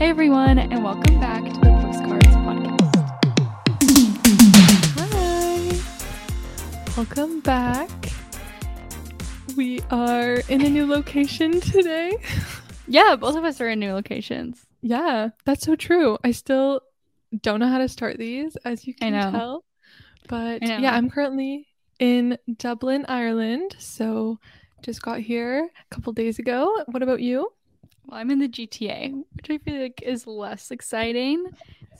Hey everyone, and welcome back to the Postcards Podcast. Hi. Welcome back. We are in a new location today. Yeah, both of us are in new locations. Yeah, that's so true. I still don't know how to start these, as you can tell. But yeah, I'm currently in Dublin, Ireland. So just got here a couple days ago. What about you? Well, I'm in the GTA, which I feel like is less exciting.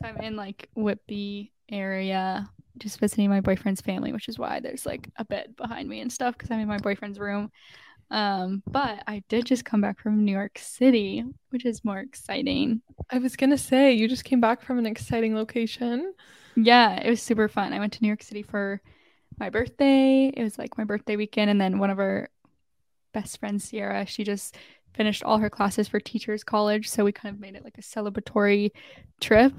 So I'm in like Whitby area, just visiting my boyfriend's family, which is why there's like a bed behind me and stuff because I'm in my boyfriend's room. Um, but I did just come back from New York City, which is more exciting. I was gonna say you just came back from an exciting location. Yeah, it was super fun. I went to New York City for my birthday. It was like my birthday weekend, and then one of our best friends, Sierra, she just finished all her classes for teachers college, so we kind of made it like a celebratory trip,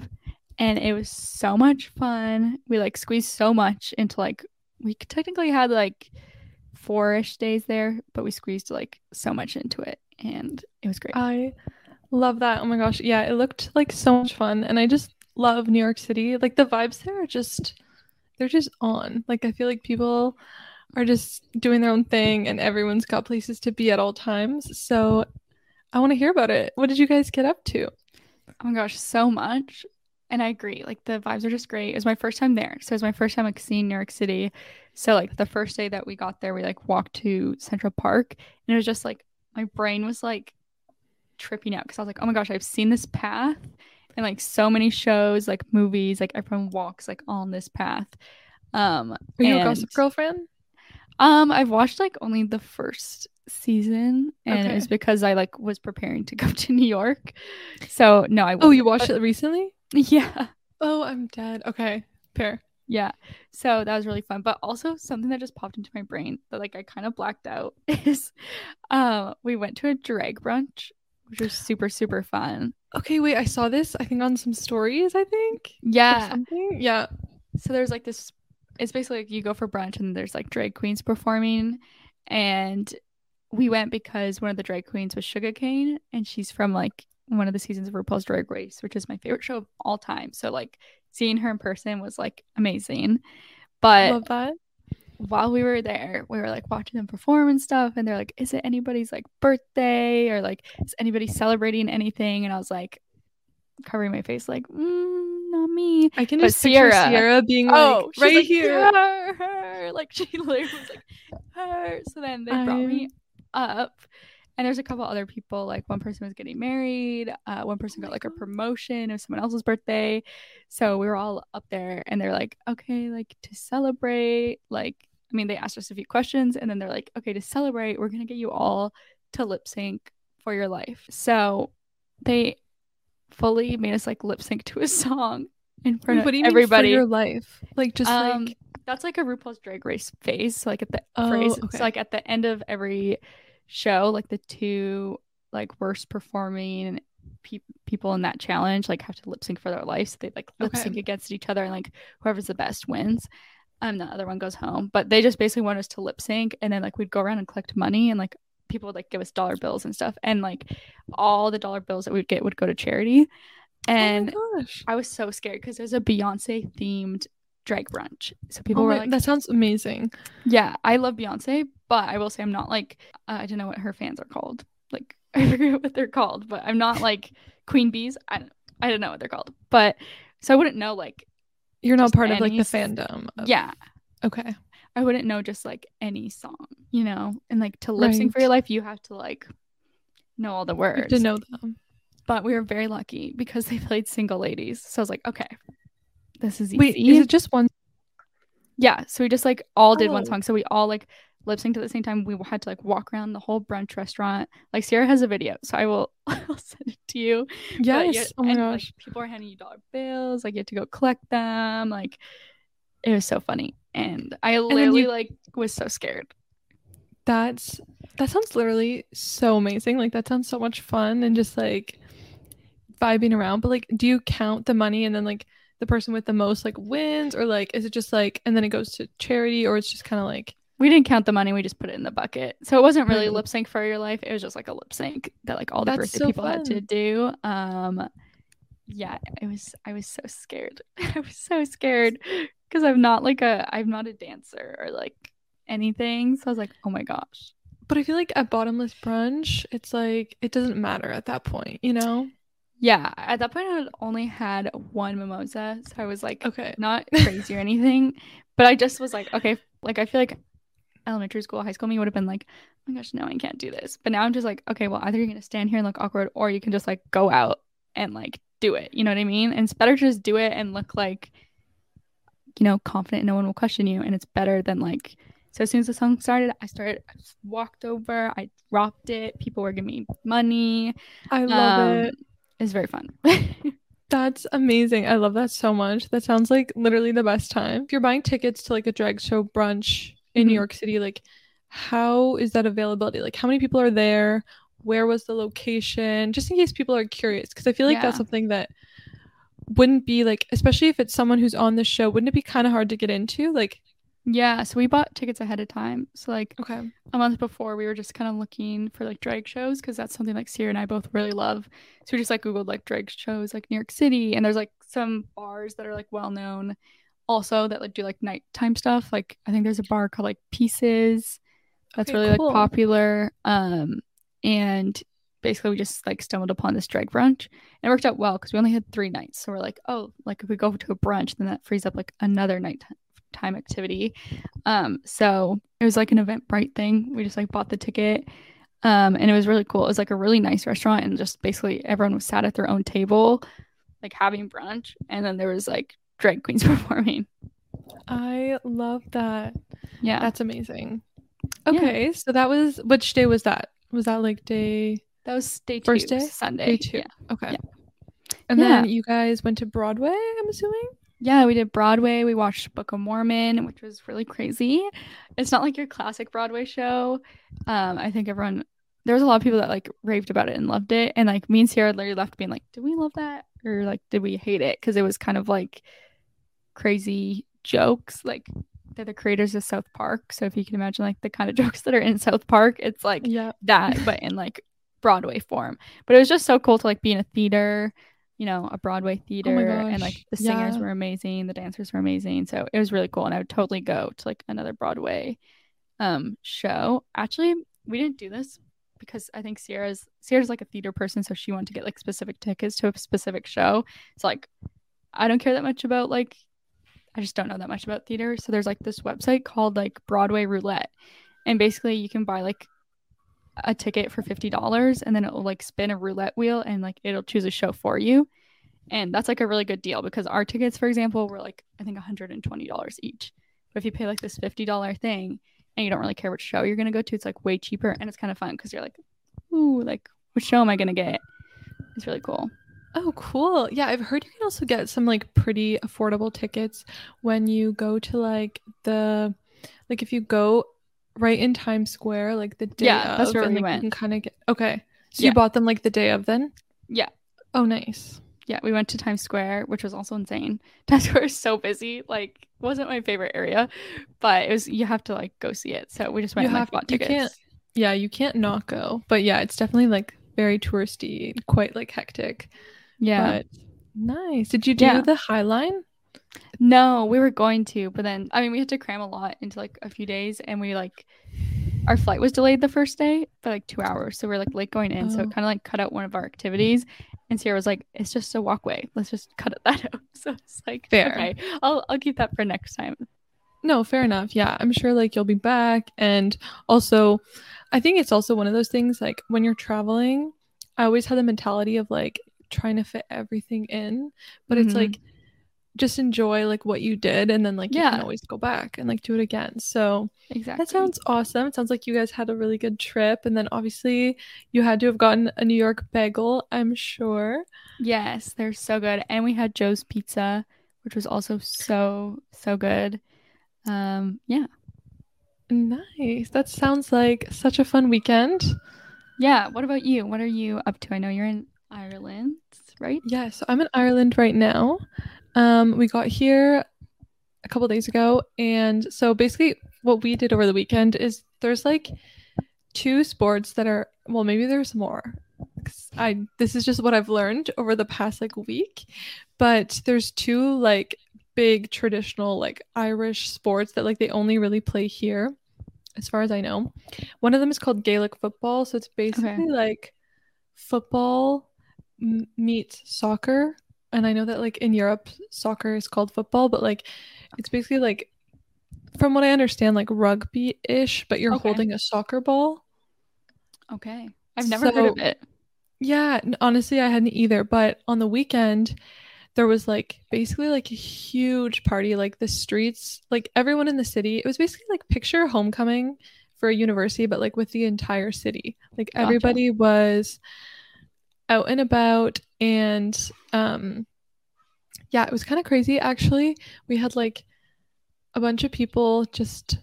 and it was so much fun. We like squeezed so much into like we technically had like four-ish days there, but we squeezed like so much into it, and it was great. I love that. Oh my gosh. Yeah, it looked like so much fun. And I just love New York City. Like the vibes there are just they're just on. Like I feel like people are just doing their own thing and everyone's got places to be at all times. So I want to hear about it. What did you guys get up to? Oh my gosh, so much. And I agree. Like the vibes are just great. It was my first time there. So it was my first time like seeing New York City. So like the first day that we got there, we like walked to Central Park and it was just like my brain was like tripping out because I was like, oh my gosh, I've seen this path and like so many shows, like movies, like everyone walks like on this path. Um Are you a Gossip Girl fan? Um, I've watched like only the first season, and it was because I like was preparing to go to New York. So no, I Oh, you watched it recently? Yeah, Oh, I'm dead. Okay. Fair. yeah. So that was really fun. But also something that just popped into my brain that like I kind of blacked out is, um, we went to a drag brunch, which was super super fun. Okay, wait, I saw this, I think on some stories, I think. Yeah. something. Yeah. so there's like this it's basically like you go for brunch and there's like drag queens performing and we went because one of the drag queens was sugarcane and she's from like one of the seasons of RuPaul's Drag Race, which is my favorite show of all time. So like seeing her in person was like amazing. But Love that. while we were there, we were like watching them perform and stuff, and they're like, "Is it anybody's like birthday or like is anybody celebrating anything?" And I was like, covering my face, like, mm, "Not me." I can But just Sierra- Sierra being like oh, right like, here. Her, her. Like she literally was like her. So then they brought me up, and there's a couple other people. Like one person was getting married. Uh, one person Oh got like a promotion. Was someone else's birthday. So we were all up there, and they're like, okay, like to celebrate. Like, I mean, they asked us a few questions, and then they're like, okay, to celebrate, we're gonna get you all to lip sync for your life. So they fully made us like lip sync to a song in front Wait, of everybody. your life? Like just Um, like that's like a RuPaul's Drag Race phase. Like at the Oh, phrase, okay. so like at the end of every show, like the two like worst performing pe- people in that challenge like have to lip sync for their life. So they like lip Okay. sync against each other, and like whoever's the best wins. Um, the other one goes home. But they just basically want us to lip sync, and then like we'd go around and collect money, and like people would like give us dollar bills and stuff, and like all the dollar bills that we'd get would go to charity. And oh gosh. I was so scared because there's a Beyonce themed drag brunch. So people Oh were my- like, that sounds amazing. yeah, I love Beyonce, but I will say I'm not like, uh, I don't know what her fans are called. Like, I forget what they're called, but I'm not like Queen Bees. I don't, I don't know what they're called. But so I wouldn't know like, You're not part of like the fandom. of- yeah, Okay. I wouldn't know just like any song, you know? And like to lip sync for your life, you have to like know all the You have words. to know them. But we were very lucky because they played single ladies. So I was like, okay, this is easy. Wait, is it just one? Yeah, so we just like all did one Oh. song. So we all like lip synced at the same time. We had to like walk around the whole brunch restaurant. Like Sierra has a video, so I will I'll send it to you. Yes. oh my and, gosh. Like, people are handing you dollar bills. Like you have to go collect them. Like it was so funny, and I then literally you- like was so scared. That's that sounds literally so amazing. Like that sounds so much fun and just like vibing around. But like, do you count the money and then like the person with the most like wins, or like is it just like and then it goes to charity, or it's just kind of like We didn't count the money. We just put it in the bucket. So it wasn't really Right. lip sync for your life. It was just like a lip sync that like all the birthday so people had to do. Um, yeah, it was I was so scared. I was so scared because I'm not like a I'm not a dancer or like anything. So I was like, oh my gosh. But I feel like at bottomless brunch, it's like it doesn't matter at that point, you know? Yeah, at that point I had only had one mimosa, so I was like Okay. not crazy or anything, but I just was like, okay, like I feel like elementary school, high school me would have been like, oh my gosh, no, I can't do this. But now I'm just like, okay, well, either you're gonna stand here and look awkward, or you can just like go out and like do it. You know what I mean? And it's better to just do it and look like, you know, confident. No one will question you, and it's better than like. So as soon as the song started, I started. I walked over. I dropped it. People were giving me money. I love Um, it. It's very fun. That's amazing. I love that so much. That sounds like literally the best time. If you're buying tickets to like a drag show brunch in New Mhm. York City, like how is that availability? Like how many people are there? Where was the location? Just in case people are curious because I feel like that's something that wouldn't be like especially if it's someone who's on the show, wouldn't it be kind of hard to get into? Like yeah. So we bought tickets ahead of time. So like okay. a month before we were just kind of looking for like drag shows because that's something like Sierra and I both really love. So we just like googled like drag shows like New York City and there's like some bars that are like well known also that like do like nighttime stuff. Like I think there's a bar called like Pieces that's Okay, really cool. like popular. Um and basically we just like stumbled upon this drag brunch and it worked out well because we only had three nights. So we're like, oh, like if we go to a brunch, then that frees up like another nighttime time activity. Um, so it was like an Eventbrite thing. We just like bought the ticket. Um, and it was really cool. It was like a really nice restaurant, and just basically everyone was sat at their own table, like having brunch, and then there was like drag queens performing. I love that. Yeah, That's amazing. Yeah. Okay, so that was which day was that? Was that like day that was day two, First day? Sunday. day two? Yeah. Okay. Yeah. And Yeah. then you guys went to Broadway, I'm assuming? Yeah, we did Broadway. We watched Book of Mormon, which was really crazy. It's not like your classic Broadway show. Um, I think everyone there was a lot of people that like raved about it and loved it, and like me and Sierra literally left being like, "Did we love that or like did we hate it?" Because it was kind of like crazy jokes. Like they're the creators of South Park, so if you can imagine like the kind of jokes that are in South Park, it's like Yeah. that, but in like Broadway form. But it was just so cool to like be in a theater, you know, a Broadway theater, and like the singers yeah. were amazing, the dancers were amazing. So it was really cool, and I would totally go to like another Broadway um show. Actually, we didn't do this because I think Sierra's Sierra's like a theater person, so she wanted to get like specific tickets to a specific show. It's like I don't care that much about like I just don't know that much about theater. So there's like this website called like Broadway Roulette. And basically you can buy like a ticket for fifty dollars and then it'll like spin a roulette wheel and like it'll choose a show for you. And that's like a really good deal because our tickets, for example, were like I think $120 each. But if you pay like this $50 thing and you don't really care which show you're gonna go to, it's like way cheaper and it's kind of fun because you're like, ooh, like which show am I gonna get? It's really cool. Oh, cool. Yeah, I've heard you can also get some like pretty affordable tickets when you go to like the like if you go right in Times Square, like the day Yeah, that's of, where and, we like, went. You can kind of get okay. So Yeah. you bought them like the day of then? Yeah. Oh, nice. Yeah, we went to Times Square, which was also insane. Times Square is so busy. Like, wasn't my favorite area, but it was. You have to like go see it. So we just went You and like have- bought you can't- Yeah, you can't not go. But yeah, it's definitely like very touristy, quite like hectic. Yeah. But nice. Did you do Yeah. the High Line? No, we were going to, but then I mean, we had to cram a lot into like a few days, and we like our flight was delayed the first day by like two hours, so we are like late going in. So Oh. it kind of like cut out one of our activities. And Sierra was like, "It's just a walkway. Let's just cut it that out." So it's like, Fair. okay, I'll I'll keep that for next time. No, fair enough. Yeah, I'm sure like you'll be back. And also, I think it's also one of those things like when you're traveling, I always had the mentality of like trying to fit everything in, but it's Mhm. like just enjoy like what you did and then like you can always go back and like do it again. So Exactly. that sounds awesome. It sounds like you guys had a really good trip. And then obviously you had to have gotten a New York bagel, I'm sure. Yes, they're so good. And we had Joe's Pizza, which was also so, so good. Um, yeah. Nice. That sounds like such a fun weekend. Yeah. What about you? What are you up to? I know you're in Ireland, right? Yeah, so I'm in Ireland right now. Um, we got here a couple days ago, and so basically, what we did over the weekend is there's like two sports that are well, maybe there's more. 'Cause I this is just what I've learned over the past like week. But there's two like big traditional like Irish sports that like they only really play here, as far as I know. One of them is called Gaelic football, so it's basically Okay. like football m- meets soccer. And I know that like in Europe, soccer is called football, but like it's basically like from what I understand, like rugby ish, but you're Okay. holding a soccer ball. Okay. I've never heard of it. Yeah, honestly, I hadn't either. But on the weekend, there was like basically like a huge party. Like the streets, like everyone in the city. It was basically like picture homecoming for a university, but like with the entire city. Like Gotcha. everybody was out and about, and um, yeah, it was kind of crazy actually. We had like a bunch of people just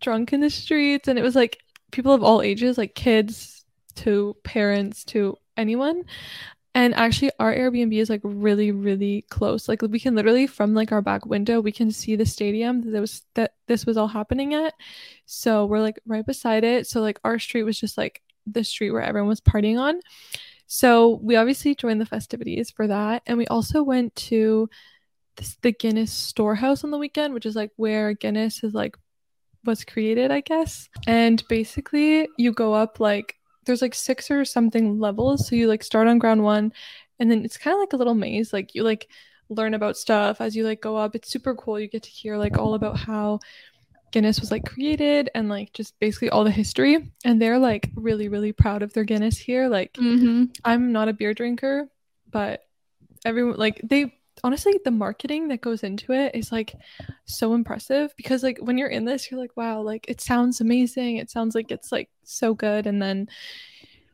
drunk in the streets, and it was like people of all ages, like kids to parents to anyone. And actually, our Airbnb is like really, really close. Like we can literally from like our back window, we can see the stadium that was that this was all happening at. So we're like right beside it. So like our street was just like the street where everyone was partying on. So we obviously joined the festivities for that, and we also went to this, the Guinness Storehouse on the weekend, which is like where Guinness is like was created, I guess. And basically, you go up like there's like six or something levels. So you like start on ground one, and then it's kind of like a little maze. Like you like learn about stuff as you like go up. It's super cool. You get to hear like all about how Guinness was like created and like just basically all the history. And they're like really, really proud of their Guinness here. Like Mm-hmm. I'm not a beer drinker, but everyone like they honestly the marketing that goes into it is like so impressive because like when you're in this you're like wow like it sounds amazing it sounds like it's like so good and then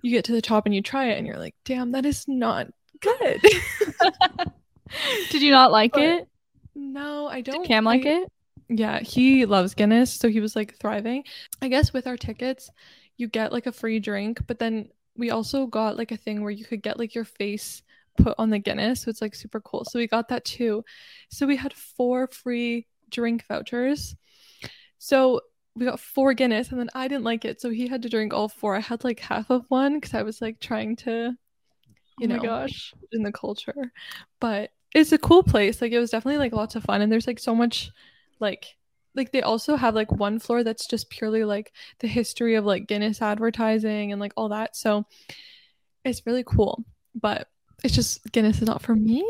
you get to the top and you try it and you're like damn that is not good Did you not like But it? no i don't Did Cam like I- it? Yeah, he loves Guinness, so he was like thriving. I guess with our tickets, you get like a free drink, but then we also got like a thing where you could get like your face put on the Guinness, so it's like super cool. So we got that too. So we had four free drink vouchers. So we got four Guinness, and then I didn't like it, so he had to drink all four. I had like half of one because I was like trying to, oh you oh know, gosh. in the culture. But it's a cool place. Like it was definitely like lots of fun and there's like so much like like they also have like one floor that's just purely like the history of like Guinness advertising and like all that. So it's really cool. But it's just Guinness is not for me.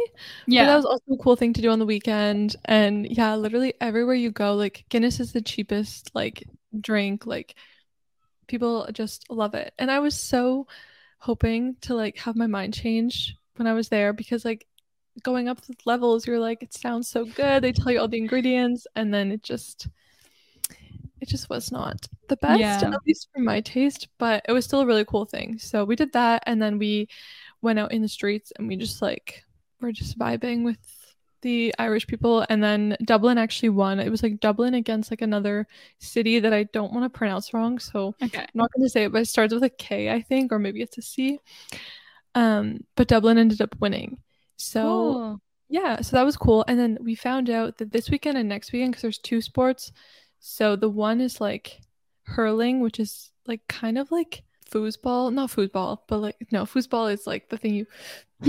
But Yeah. that was also a cool thing to do on the weekend. And yeah, literally everywhere you go, like Guinness is the cheapest like drink. Like people just love it. And I was so hoping to like have my mind change when I was there because like going up the levels, you're like, it sounds so good. They tell you all the ingredients, and then it just it just was not the best, Yeah. at least for my taste, but it was still a really cool thing. So we did that and then we went out in the streets and we just like were just vibing with the Irish people and then Dublin actually won. It was like Dublin against like another city that I don't want to pronounce wrong, so okay. I'm not going to say it, but it starts with a K, I think, or maybe it's a C. Um, but Dublin ended up winning. So Cool. yeah, so that was cool. And then we found out that this weekend and next weekend, because there's two sports. So the one is like hurling, which is like kind of like foosball, not foosball, but like no, foosball is like the thing you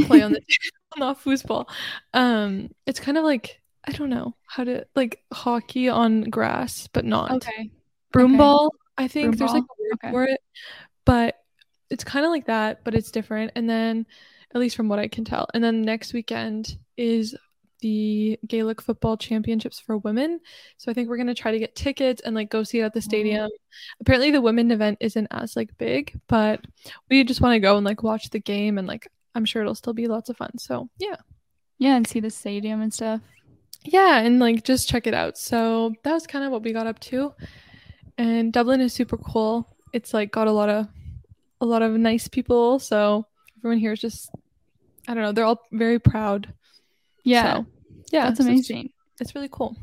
play on the not foosball. Um, it's kind of like I don't know how to like hockey on grass, but not Okay. broom Okay. ball. I think Broom there's like a word Okay. for it, but it's kind of like that, but it's different. And then, at least from what I can tell, and then next weekend is the Gaelic football championships for women. So I think we're gonna try to get tickets and like go see it at the mm-hmm. stadium. Apparently, the women event isn't as like big, but we just want to go and like watch the game and like I'm sure it'll still be lots of fun. So yeah. Yeah, and see the stadium and stuff. yeah and like just check it out so that was kind of what we got up to and dublin is super cool it's like got a lot of a lot of nice people so everyone here is just i don't know they're all very proud Yeah. So, yeah that's so it's- amazing. it's, really cool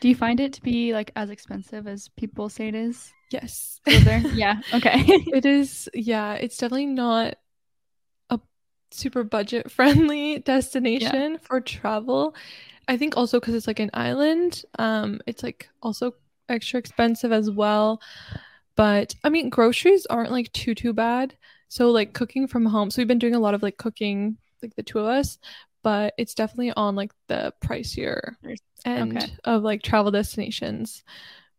Do you find it to be like as expensive as people say it is? yes yeah. Okay. it is yeah it's definitely not a super budget friendly destination for travel i think also because it's like an island um it's like also extra expensive as well but i mean groceries aren't like too too bad So like cooking from home. So we've been doing a lot of like cooking, like the two of us, but it's definitely on like the pricier end Okay. of like travel destinations.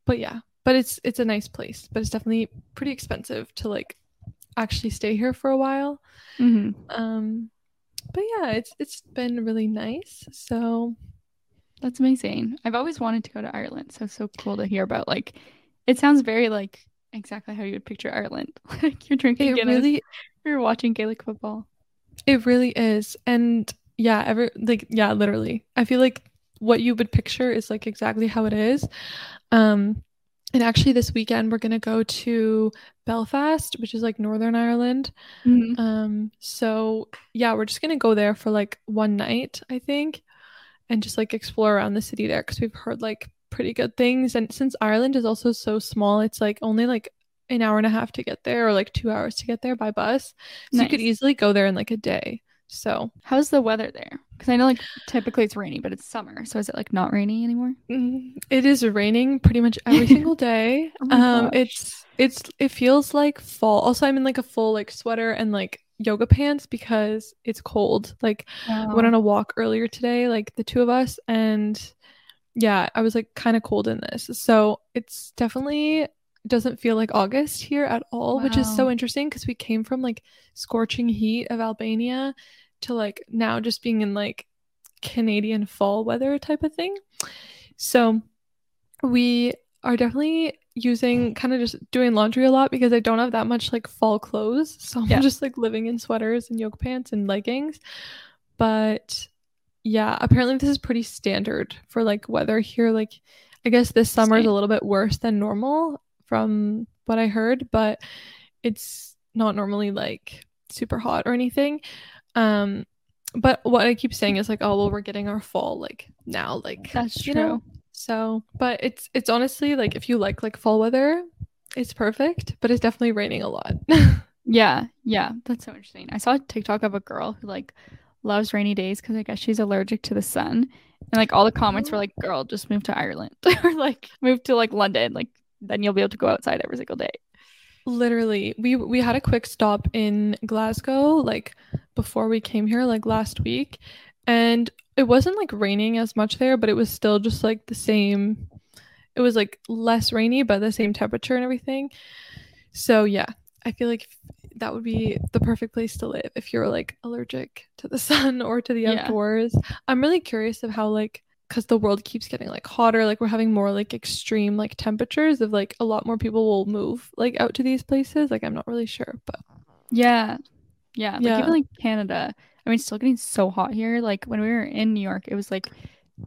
But yeah, but it's it's a nice place, but it's definitely pretty expensive to like actually stay here for a while. hmm Um but yeah, it's it's been really nice. So That's amazing. I've always wanted to go to Ireland, so so cool to hear about. Like, it sounds very like exactly how you would picture Ireland. like you're drinking it Guinness, really you're watching Gaelic football. It really is. And yeah, ever like yeah, literally. I feel like what you would picture is like exactly how it is. Um and actually this weekend we're going to go to Belfast, which is like Northern Ireland. Mhm. Um so yeah, we're just going to go there for like one night, I think, and just like explore around the city there cuz we've heard like pretty good things and since Ireland is also so small, it's like only like an hour and a half to get there or like 2 hours to get there by bus. So you could easily go there in like a day. So How's the weather there? Because I know like typically it's rainy, but it's summer. So is it like not rainy anymore? Mm, It is raining pretty much every single day. Oh um, gosh. it's it's it feels like fall. Also, I'm in like a full like sweater and like yoga pants because it's cold. Like we went on a walk earlier today, like the two of us, and yeah, I was like kind of cold in this. So it's definitely doesn't feel like August here at all, which is so interesting because we came from like scorching heat of Albania to like now just being in like Canadian fall weather type of thing. So we are definitely using kind of just doing laundry a lot because I don't have that much like fall clothes. So I'm Yeah. just like living in sweaters and yoga pants and leggings. But yeah, apparently this is pretty standard for like weather here. Like I guess this summer is a little bit worse than normal from what I heard, but it's not normally like super hot or anything. Um but what I keep saying is like, oh well, we're getting our fall like now, like That's you know. true. So, but it's it's honestly like if you like like fall weather, it's perfect. But it's definitely raining a lot. Yeah, yeah, that's so interesting. I saw a TikTok of a girl who like loves rainy days because I guess she's allergic to the sun. And like all the comments were oh. like, "Girl, just move to Ireland or like move to like London. Like then you'll be able to go outside every single day." Literally, we we had a quick stop in Glasgow like before we came here like last week, and it wasn't like raining as much there, but it was still just like the same. It was like less rainy, but the same temperature and everything. So yeah, I feel like that would be the perfect place to live if you're like allergic to the sun or to the Yeah. outdoors. I'm really curious of how like because the world keeps getting like hotter, like we're having more like extreme like temperatures of like a lot more people will move like out to these places. Like I'm not really sure, but Yeah, yeah, like Yeah. even like Canada. I mean, it's still getting so hot here. Like when we were in New York, it was like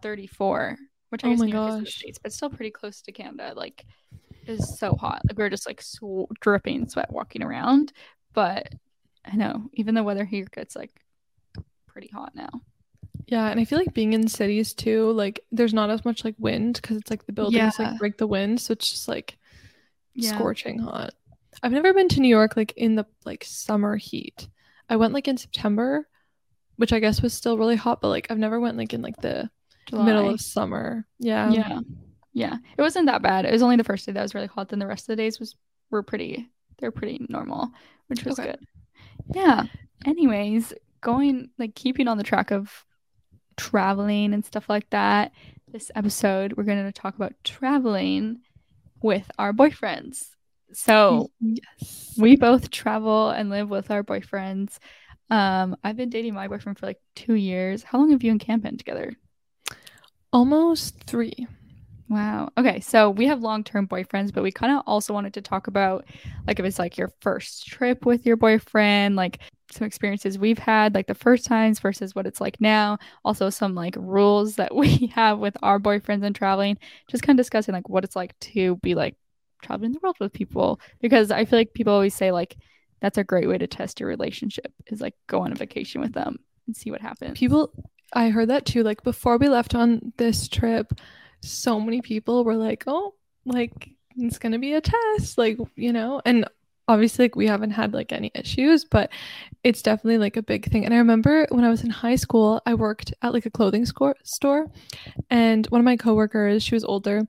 34, which I Oh guess my New York is the gosh. States, but still pretty close to Canada. Like was so hot. Like we're just like sw- dripping sweat walking around. But I know even the weather here gets like pretty hot now. yeah, and I feel like being in cities too, like there's not as much like wind because it's like the buildings Yeah. like break the wind, so it's just like Yeah. scorching hot. I've never been to New York like in the like summer heat. I went like in September, which I guess was still really hot, but like I've never went like in like the middle of summer. Yeah. Yeah. Yeah. It wasn't that bad. It was only the first day that was really hot. Then the rest of the days was were pretty they're pretty normal, which was Okay. good. Yeah. Anyways, going like keeping on the track of traveling and stuff like that. This episode we're going to talk about traveling with our boyfriends. So, Yes. we both travel and live with our boyfriends. Um, I've been dating my boyfriend for like 2 years. How long have you and Cam been together? Almost three. Wow. Okay. So we have long term boyfriends, but we kind of also wanted to talk about like if it's like your first trip with your boyfriend, like some experiences we've had, like the first times versus what it's like now. Also, some like rules that we have with our boyfriends and traveling. Just kind of discussing like what it's like to be like traveling the world with people. Because I feel like people always say like that's a great way to test your relationship is like go on a vacation with them and see what happens. People I heard that too. Like before we left on this trip, so many people were like, "Oh, like it's gonna be a test," like you know. And obviously, like we haven't had like any issues, but it's definitely like a big thing. And I remember when I was in high school, I worked at like a clothing score- store, and one of my coworkers, she was older,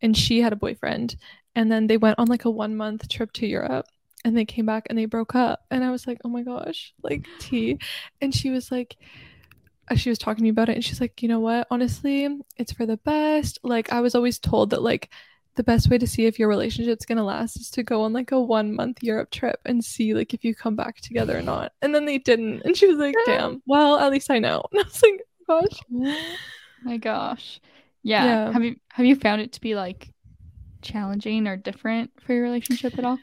and she had a boyfriend, and then they went on like a one month trip to Europe. and they came back and they broke up and i was like oh my gosh like t and she was like Uh, she was talking to me about it and she's like you know what honestly it's for the best like i was always told that like the best way to see if your relationship's gonna last is to go on like a one month Europe trip and see like if you come back together or not. And then they didn't. And she was like, damn, well, at least I know. And I was like, oh gosh. Oh my gosh. Yeah. yeah. Have you have you found it to be like challenging or different for your relationship at all?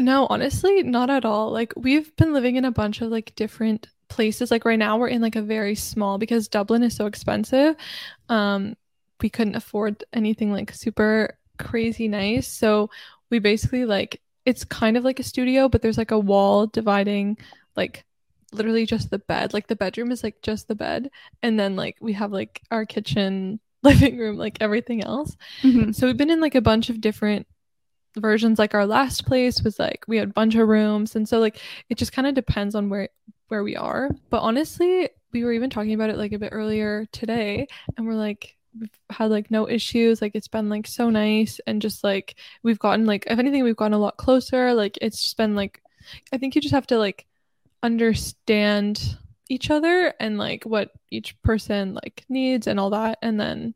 No, honestly, not at all. Like we've been living in a bunch of like different places. Like right now we're in like a very small because Dublin is so expensive. Um we couldn't afford anything like super crazy nice. So we basically like it's kind of like a studio, but there's like a wall dividing like literally just the bed. Like the bedroom is like just the bed. And then like we have like our kitchen, living room, like everything else. Mm-hmm. So we've been in like a bunch of different versions. Like our last place was like we had a bunch of rooms. And so like it just kind of depends on where where we are. But honestly, we were even talking about it like a bit earlier today and we're like we've had like no issues. Like it's been like so nice and just like we've gotten like if anything we've gotten a lot closer. Like it's just been like i think you just have to like understand each other and like what each person like needs and all that. And then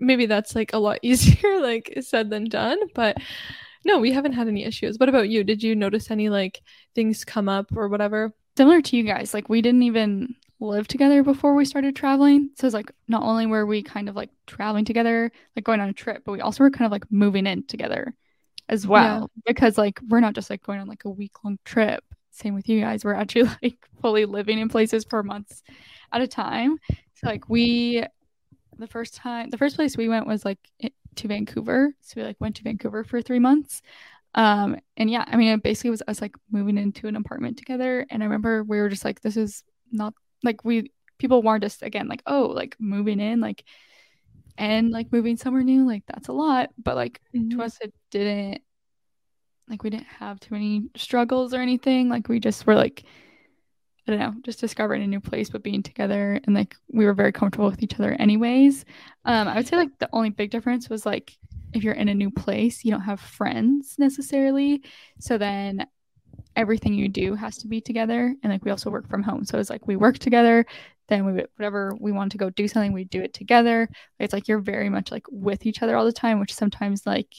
maybe that's like a lot easier like said than done. But no we haven't had any issues. What about you? Did you notice any like things come up or whatever similar to you guys like we didn't even live together before we started traveling. So it's like not only were we kind of like traveling together, like going on a trip, but we also were kind of like moving in together as well. Yeah. Because like we're not just like going on like a week long trip. Same with you guys. We're actually like fully living in places for months at a time. So like we the first time the first place we went was like to Vancouver. So we like went to Vancouver for three months. Um and yeah, I mean it basically was us like moving into an apartment together. And I remember we were just like, this is not like we people warned us again like oh like moving in like and like moving somewhere new like that's a lot but like mm-hmm. to us it didn't like we didn't have too many struggles or anything like we just were like i don't know just discovering a new place but being together and like we were very comfortable with each other anyways um i would say like the only big difference was like if you're in a new place you don't have friends necessarily. So then everything you do has to be together. And like we also work from home. So it's like we work together then we whatever we want to go do something we do it together. It's like you're very much like with each other all the time which sometimes like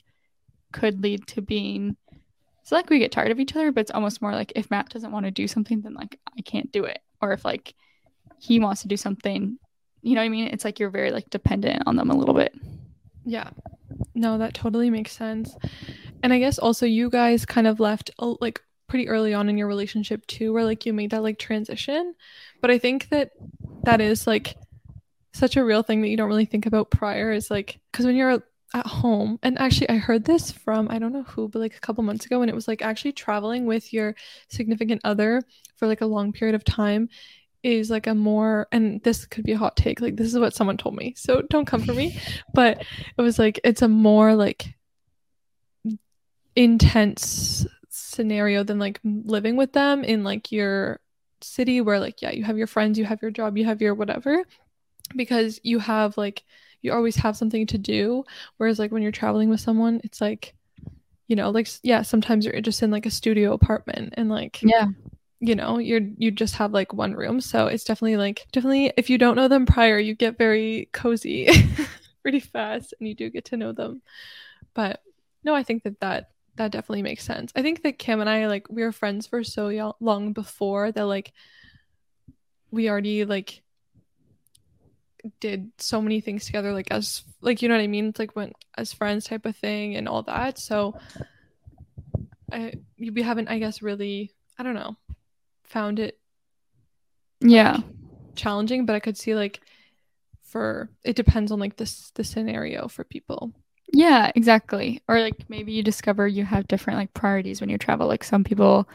could lead to being so like we get tired of each other but it's almost more like if matt doesn't want to do something then like i can't do it. Or if like he wants to do something you know what i mean? It's like you're very like dependent on them a little bit. Yeah no that totally makes sense. And i guess also you guys kind of left uh, like pretty early on in your relationship too where like you made that like transition. But i think that that is like such a real thing that you don't really think about prior is like because when you're at home and actually i heard this from i don't know who but like a couple months ago and it was like actually traveling with your significant other for like a long period of time is like a more and this could be a hot take like this is what someone told me so don't come for me but it was like it's a more like intense scenario than like living with them in like your city where like yeah you have your friends you have your job you have your whatever because you have like you always have something to do whereas like when you're traveling with someone it's like you know like yeah sometimes you're just in like a studio apartment and like yeah you know you're you just have like one room so it's definitely like definitely if you don't know them prior you get very cozy pretty fast and you do get to know them but no i think that that that definitely makes sense. I think that Cam and I like we were friends for so long before that like we already like did so many things together like as like you know what I mean? It's like went as friends type of thing and all that. So I we haven't I guess really I don't know found it yeah like, challenging, but I could see like for it depends on like this the scenario for people. Yeah, exactly. Or like maybe you discover you have different like priorities when you travel. Like some people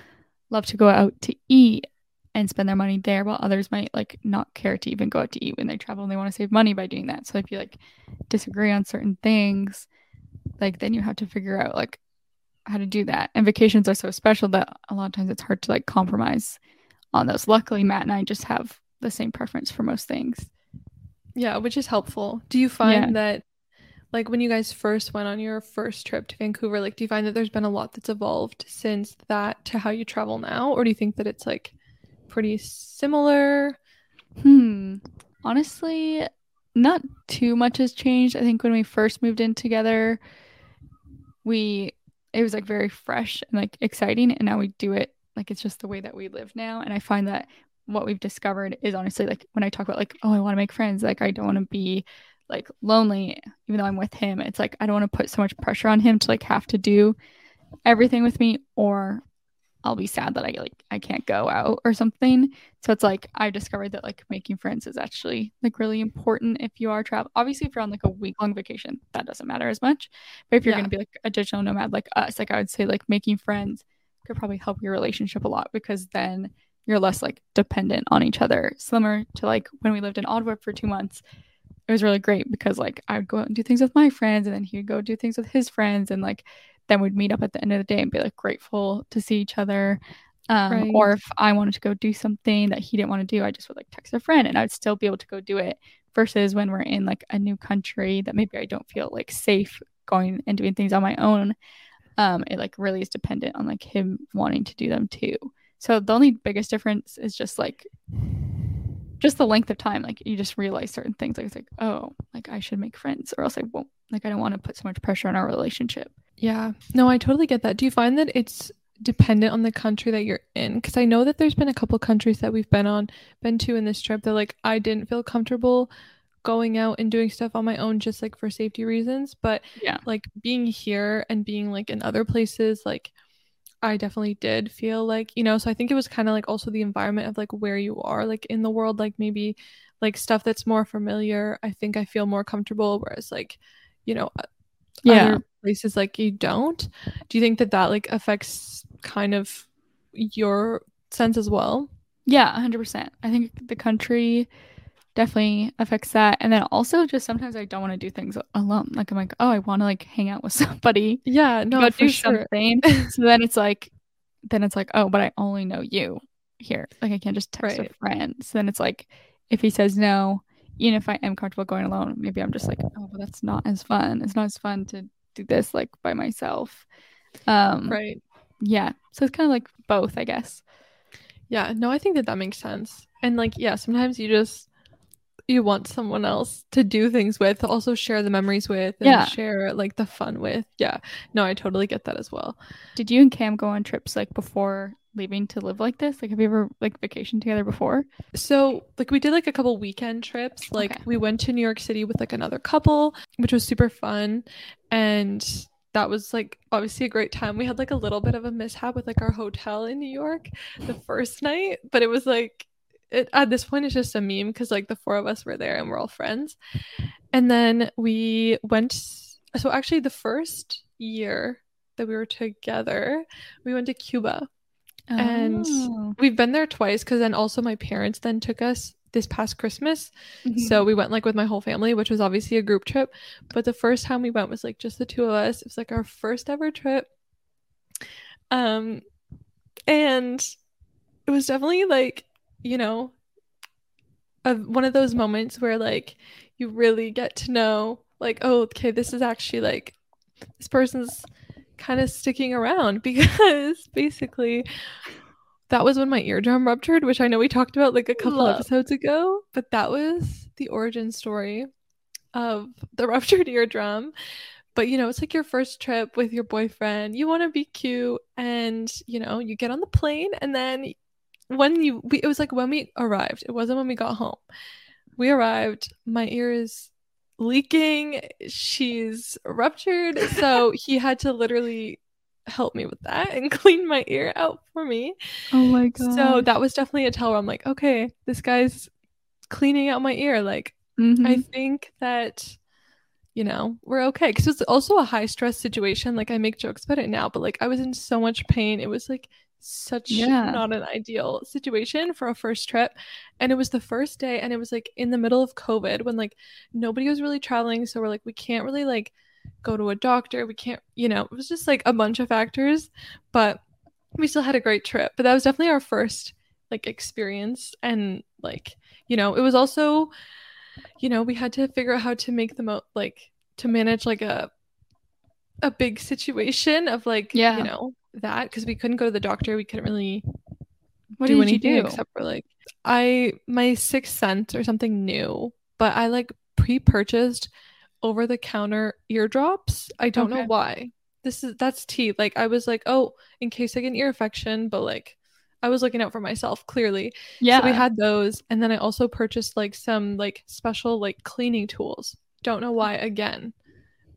love to go out to eat and spend their money there while others might like not care to even go out to eat when they travel and they want to save money by doing that. So if you like disagree on certain things, like then you have to figure out like how to do that. And vacations are so special that a lot of times it's hard to like compromise on those. Luckily, Matt and I just have the same preference for most things. Yeah, which is helpful. Do you find yeah. that like when you guys first went on your first trip to Vancouver, like do you find that there's been a lot that's evolved since that to how you travel now? Or do you think that it's like pretty similar? Hmm. Honestly, not too much has changed. I think when we first moved in together, we it was like very fresh and like exciting and now we do it like it's just the way that we live now and I find that what we've discovered is honestly like when I talk about like oh I want to make friends like I don't want to be like lonely even though I'm with him it's like I don't want to put so much pressure on him to like have to do everything with me or I'll be sad that I like I can't go out or something. So it's like I discovered that like making friends is actually like really important if you are travel. Obviously, if you're on like a week long vacation, that doesn't matter as much. But if you're yeah. gonna be like a digital nomad like us, like I would say like making friends could probably help your relationship a lot because then you're less like dependent on each other. Similar to like when we lived in Antwerp for two months. It was really great because like I would go out and do things with my friends and then he would go do things with his friends and like then we'd meet up at the end of the day and be like grateful to see each other. Um, right. Or if I wanted to go do something that he didn't want to do, I just would like text a friend and I would still be able to go do it. Versus when we're in like a new country that maybe I don't feel like safe going and doing things on my own. Um, it like really is dependent on like him wanting to do them too. So the only biggest difference is just like just the length of time. Like you just realize certain things. Like it's like, oh, like I should make friends or else I won't. Like I don't want to put so much pressure on our relationship. Yeah. No, I totally get that. Do you find that it's dependent on the country that you're in? Because I know that there's been a couple countries that we've been on, been to in this trip that like I didn't feel comfortable going out and doing stuff on my own just like for safety reasons. But yeah, like being here and being like in other places, like I definitely did feel like, you know, so I think it was kind of like also the environment of like where you are, like in the world, like maybe like stuff that's more familiar. I think I feel more comfortable. Whereas like, you know, yeah places like you don't do you think that that like affects kind of your sense as well yeah 100% i think the country definitely affects that and then also just sometimes i don't want to do things alone like i'm like oh i want to like hang out with somebody yeah no do sure. something so then it's like then it's like oh but i only know you here like i can't just text right. a friend so then it's like if he says no even if I am comfortable going alone, maybe I'm just like, oh, well, that's not as fun. It's not as fun to do this like by myself. Um, right. Yeah. So it's kind of like both, I guess. Yeah. No, I think that that makes sense. And like, yeah, sometimes you just you want someone else to do things with, also share the memories with, and yeah. share like the fun with. Yeah. No, I totally get that as well. Did you and Cam go on trips like before leaving to live like this? Like, have you ever like vacation together before? So, like, we did like a couple weekend trips. Like, okay. we went to New York City with like another couple, which was super fun. And that was like obviously a great time. We had like a little bit of a mishap with like our hotel in New York the first night, but it was like, it, at this point, it's just a meme because like the four of us were there and we're all friends. And then we went. So, actually, the first year that we were together, we went to Cuba Oh. And we've been there twice because then also my parents then took us this past Christmas. Mm-hmm. So we went like with my whole family, which was obviously a group trip. But the first time we went was like just the two of us. It was like our first ever trip. Um and it was definitely like, you know, a, one of those moments where like you really get to know like, oh, okay, this is actually like this person's kind of sticking around because basically that was when my eardrum ruptured, which I know we talked about like a couple Love. episodes ago, but that was the origin story of the ruptured eardrum. But you know, it's like your first trip with your boyfriend. You want to be cute and you know, you get on the plane and then when you we, it was like when we arrived. It wasn't when we got home. We arrived, my ear is leaking. She's ruptured. So he had to literally help me with that and clean my ear out for me. Oh my god. So that was definitely a tell where I'm like, okay, this guy's cleaning out my ear. Like, mm-hmm. I think that you know, we're okay. Because it's also a high stress situation. Like, I make jokes about it now, but like, I was in so much pain. It was like such yeah. not an ideal situation for a first trip. And it was the first day, and it was like in the middle of COVID when like nobody was really traveling. So we're like, we can't really like go to a doctor. We can't, you know, it was just like a bunch of factors, but we still had a great trip. But that was definitely our first like experience. And like, you know, it was also, you know, we had to figure out how to make the most like to manage like a a big situation of like Yeah. you know that because we couldn't go to the doctor we couldn't really What do did anything you do? except for like I my sixth sense or something new, but I like pre-purchased over the counter eardrops. I don't know why. This is that's tea. Like I was like, oh, in case I get an ear infection, but like I was looking out for myself clearly. yeah. So we had those, and then I also purchased like some like special like cleaning tools. Don't know why again,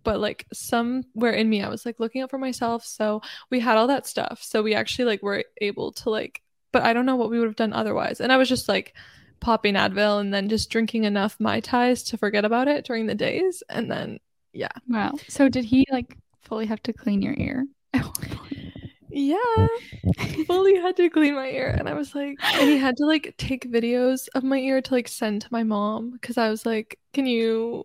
but like somewhere in me, I was like looking out for myself. So we had all that stuff. So we actually like were able to like, but I don't know what we would have done otherwise. And I was just like popping Advil and then just drinking enough mai tais to forget about it during the days, and then yeah, wow. So did he like fully have to clean your ear? Yeah, fully had to clean my ear and i was like and he had to like take videos of my ear to like send to my mom because i was like can you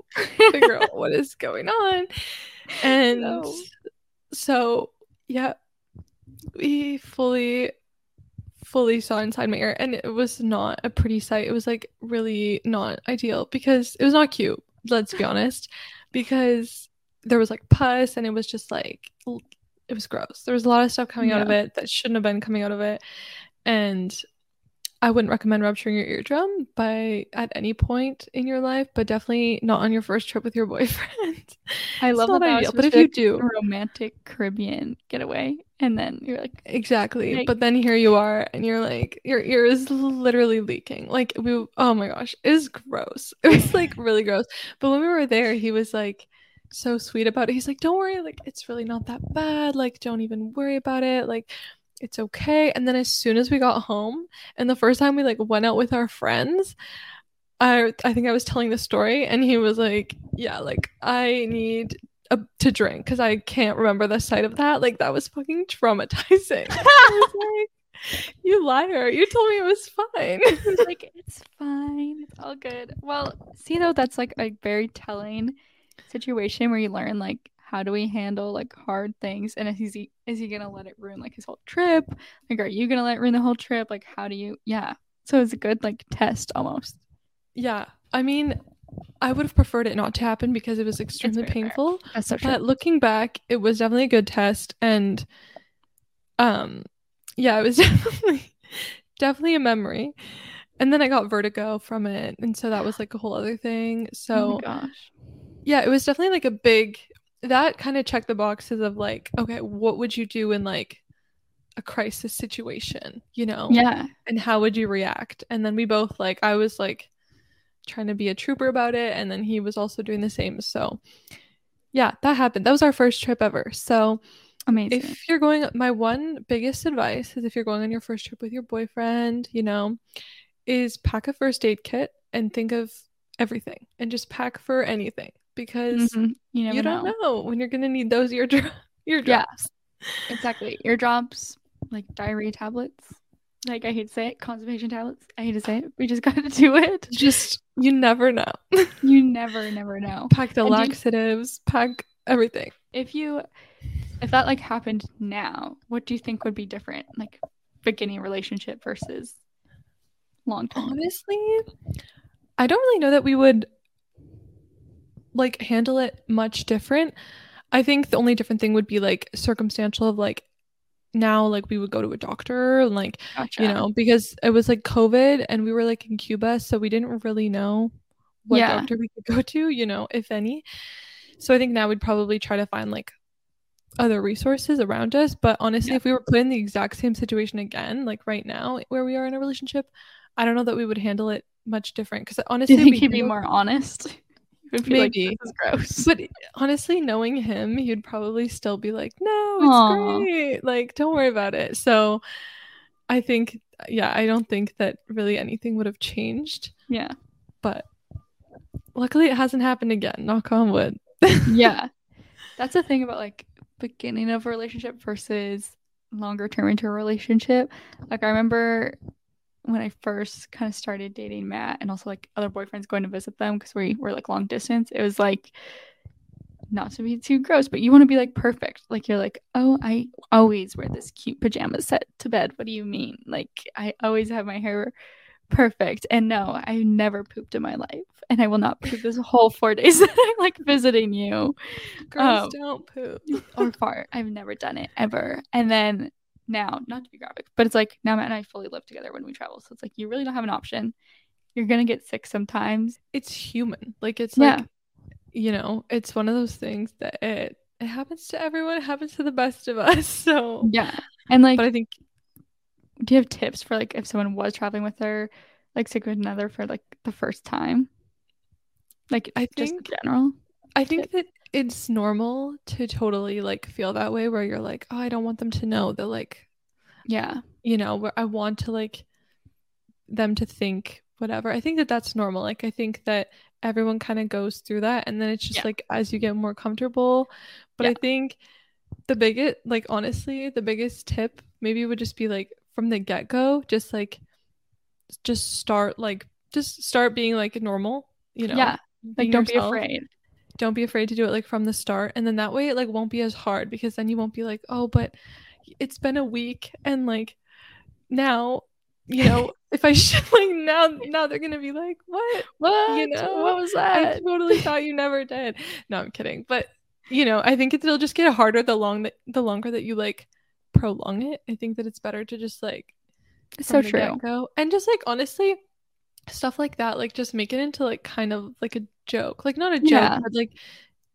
figure out what is going on? And No. so yeah we fully fully saw inside my ear and it was not a pretty sight. It was like really not ideal because it was not cute let's be honest because there was like pus and it was just like it was gross there was a lot of stuff coming out of it that shouldn't have been coming out of it and I wouldn't recommend rupturing your eardrum by at any point in your life, but definitely not on your first trip with your boyfriend. I love that ideal, but if you do, romantic Caribbean getaway, and then you're like, exactly. But then here you are, and you're like, your ear is literally leaking. Like we, oh my gosh, it was gross. It was like really gross. But when we were there, he was like so sweet about it. He's like, don't worry, like it's really not that bad. Like don't even worry about it. Like it's okay. And then as soon as we got home, and the first time we like went out with our friends, I I think I was telling the story, and he was like, yeah, like I need a, to drink because I can't remember the sight of that. Like that was fucking traumatizing. I was like, you liar! You told me it was fine. Like, it's fine, it's all good. Well, see though, that's like a very telling situation where you learn like how do we handle like hard things, and is he is he gonna let it ruin like his whole trip? Like, are you gonna let it ruin the whole trip? Like, how do you? Yeah. So it's a good like test almost. yeah, I mean, I would have preferred it not to happen because it was extremely painful. So. But looking back, it was definitely a good test, and um, yeah, it was definitely definitely a memory. And then I got vertigo from it, and so that was like a whole other thing. oh So my gosh. Yeah, it was definitely like a big that kind of checked the boxes of like, okay, what would you do in like a crisis situation, you know? Yeah. And how would you react? And then we both like I was like trying to be a trooper about it, and then he was also doing the same. So yeah, that happened. That was our first trip ever. So Amazing. if you're going my one biggest advice is if you're going on your first trip with your boyfriend you know is pack a first aid kit and think of everything and just pack for anything because Mhm. You never you don't know when you're gonna need those eardrops Yeah. Exactly. Eardrops, like diarrhea tablets. Like I hate to say it, constipation tablets. I hate to say it. We just gotta do it. just you never know You never, never know. pack the And do you- laxatives pack everything If you if that like happened now, what do you think would be different? Like beginning relationship versus long term. honestly i don't really know that we would like handle it much different i think the only different thing would be like circumstantial of like now like we would go to a doctor and like Gotcha. you know because it was like covid and we were like in cuba so we didn't really know what Yeah. doctor we could go to you know if any so i think now we'd probably try to find like other resources around us but honestly Yeah. if we were put in the exact same situation again like right now where we are in a relationship i don't know that we would handle it much different because honestly you think we he'd be more honest? Would be Maybe. like, this is gross. but honestly knowing him he'd probably still be like no it's Aw. great like don't worry about it so i think yeah i don't think that really anything would have changed yeah. but luckily it hasn't happened again knock on wood yeah that's the thing about like beginning of a relationship versus longer term into a relationship like i remember when i first kind of started dating matt and also like other boyfriends going to visit them because we were like long distance it was like not to be too gross but you want to be like perfect like you're like oh i always wear this cute pajama set to bed what do you mean like i always have my hair perfect. And no, I never pooped in my life. And I will not poop this whole four days that I'm like visiting you. Girls Um, don't poop. or fart. I've never done it ever. And then now, not to be graphic, but it's like now Matt and I fully live together when we travel. So it's like you really don't have an option. You're gonna get sick sometimes. It's human. Like it's Yeah. like you know, it's one of those things that it it happens to everyone. It happens to the best of us. So, Yeah. And like but I think do you have tips for like if someone was traveling with their like sick with another for like the first time? Like I just in think- general. I think that it's normal to totally like feel that way where you're like, oh, I don't want them to know that like Yeah. you know where i want to like them to think whatever i think that that's normal like i think that everyone kind of goes through that and then it's just Yeah. like as you get more comfortable but Yeah. i think the biggest like honestly the biggest tip maybe would just be like from the get-go just like just start like just start being like normal you know yeah. Like don't be afraid. Don't be afraid to do it like from the start and then that way it like won't be as hard because then you won't be like oh but it's been a week and like now you know if i should like now now they're gonna be like what What? You know, what was that? i totally thought you never did no i'm kidding but you know i think it'll just get harder the long that the longer that you like prolong it i think that it's better to just like so true. get-go. And just like honestly, stuff like that, like just make it into like kind of like a joke. Like not a joke, Yeah. but like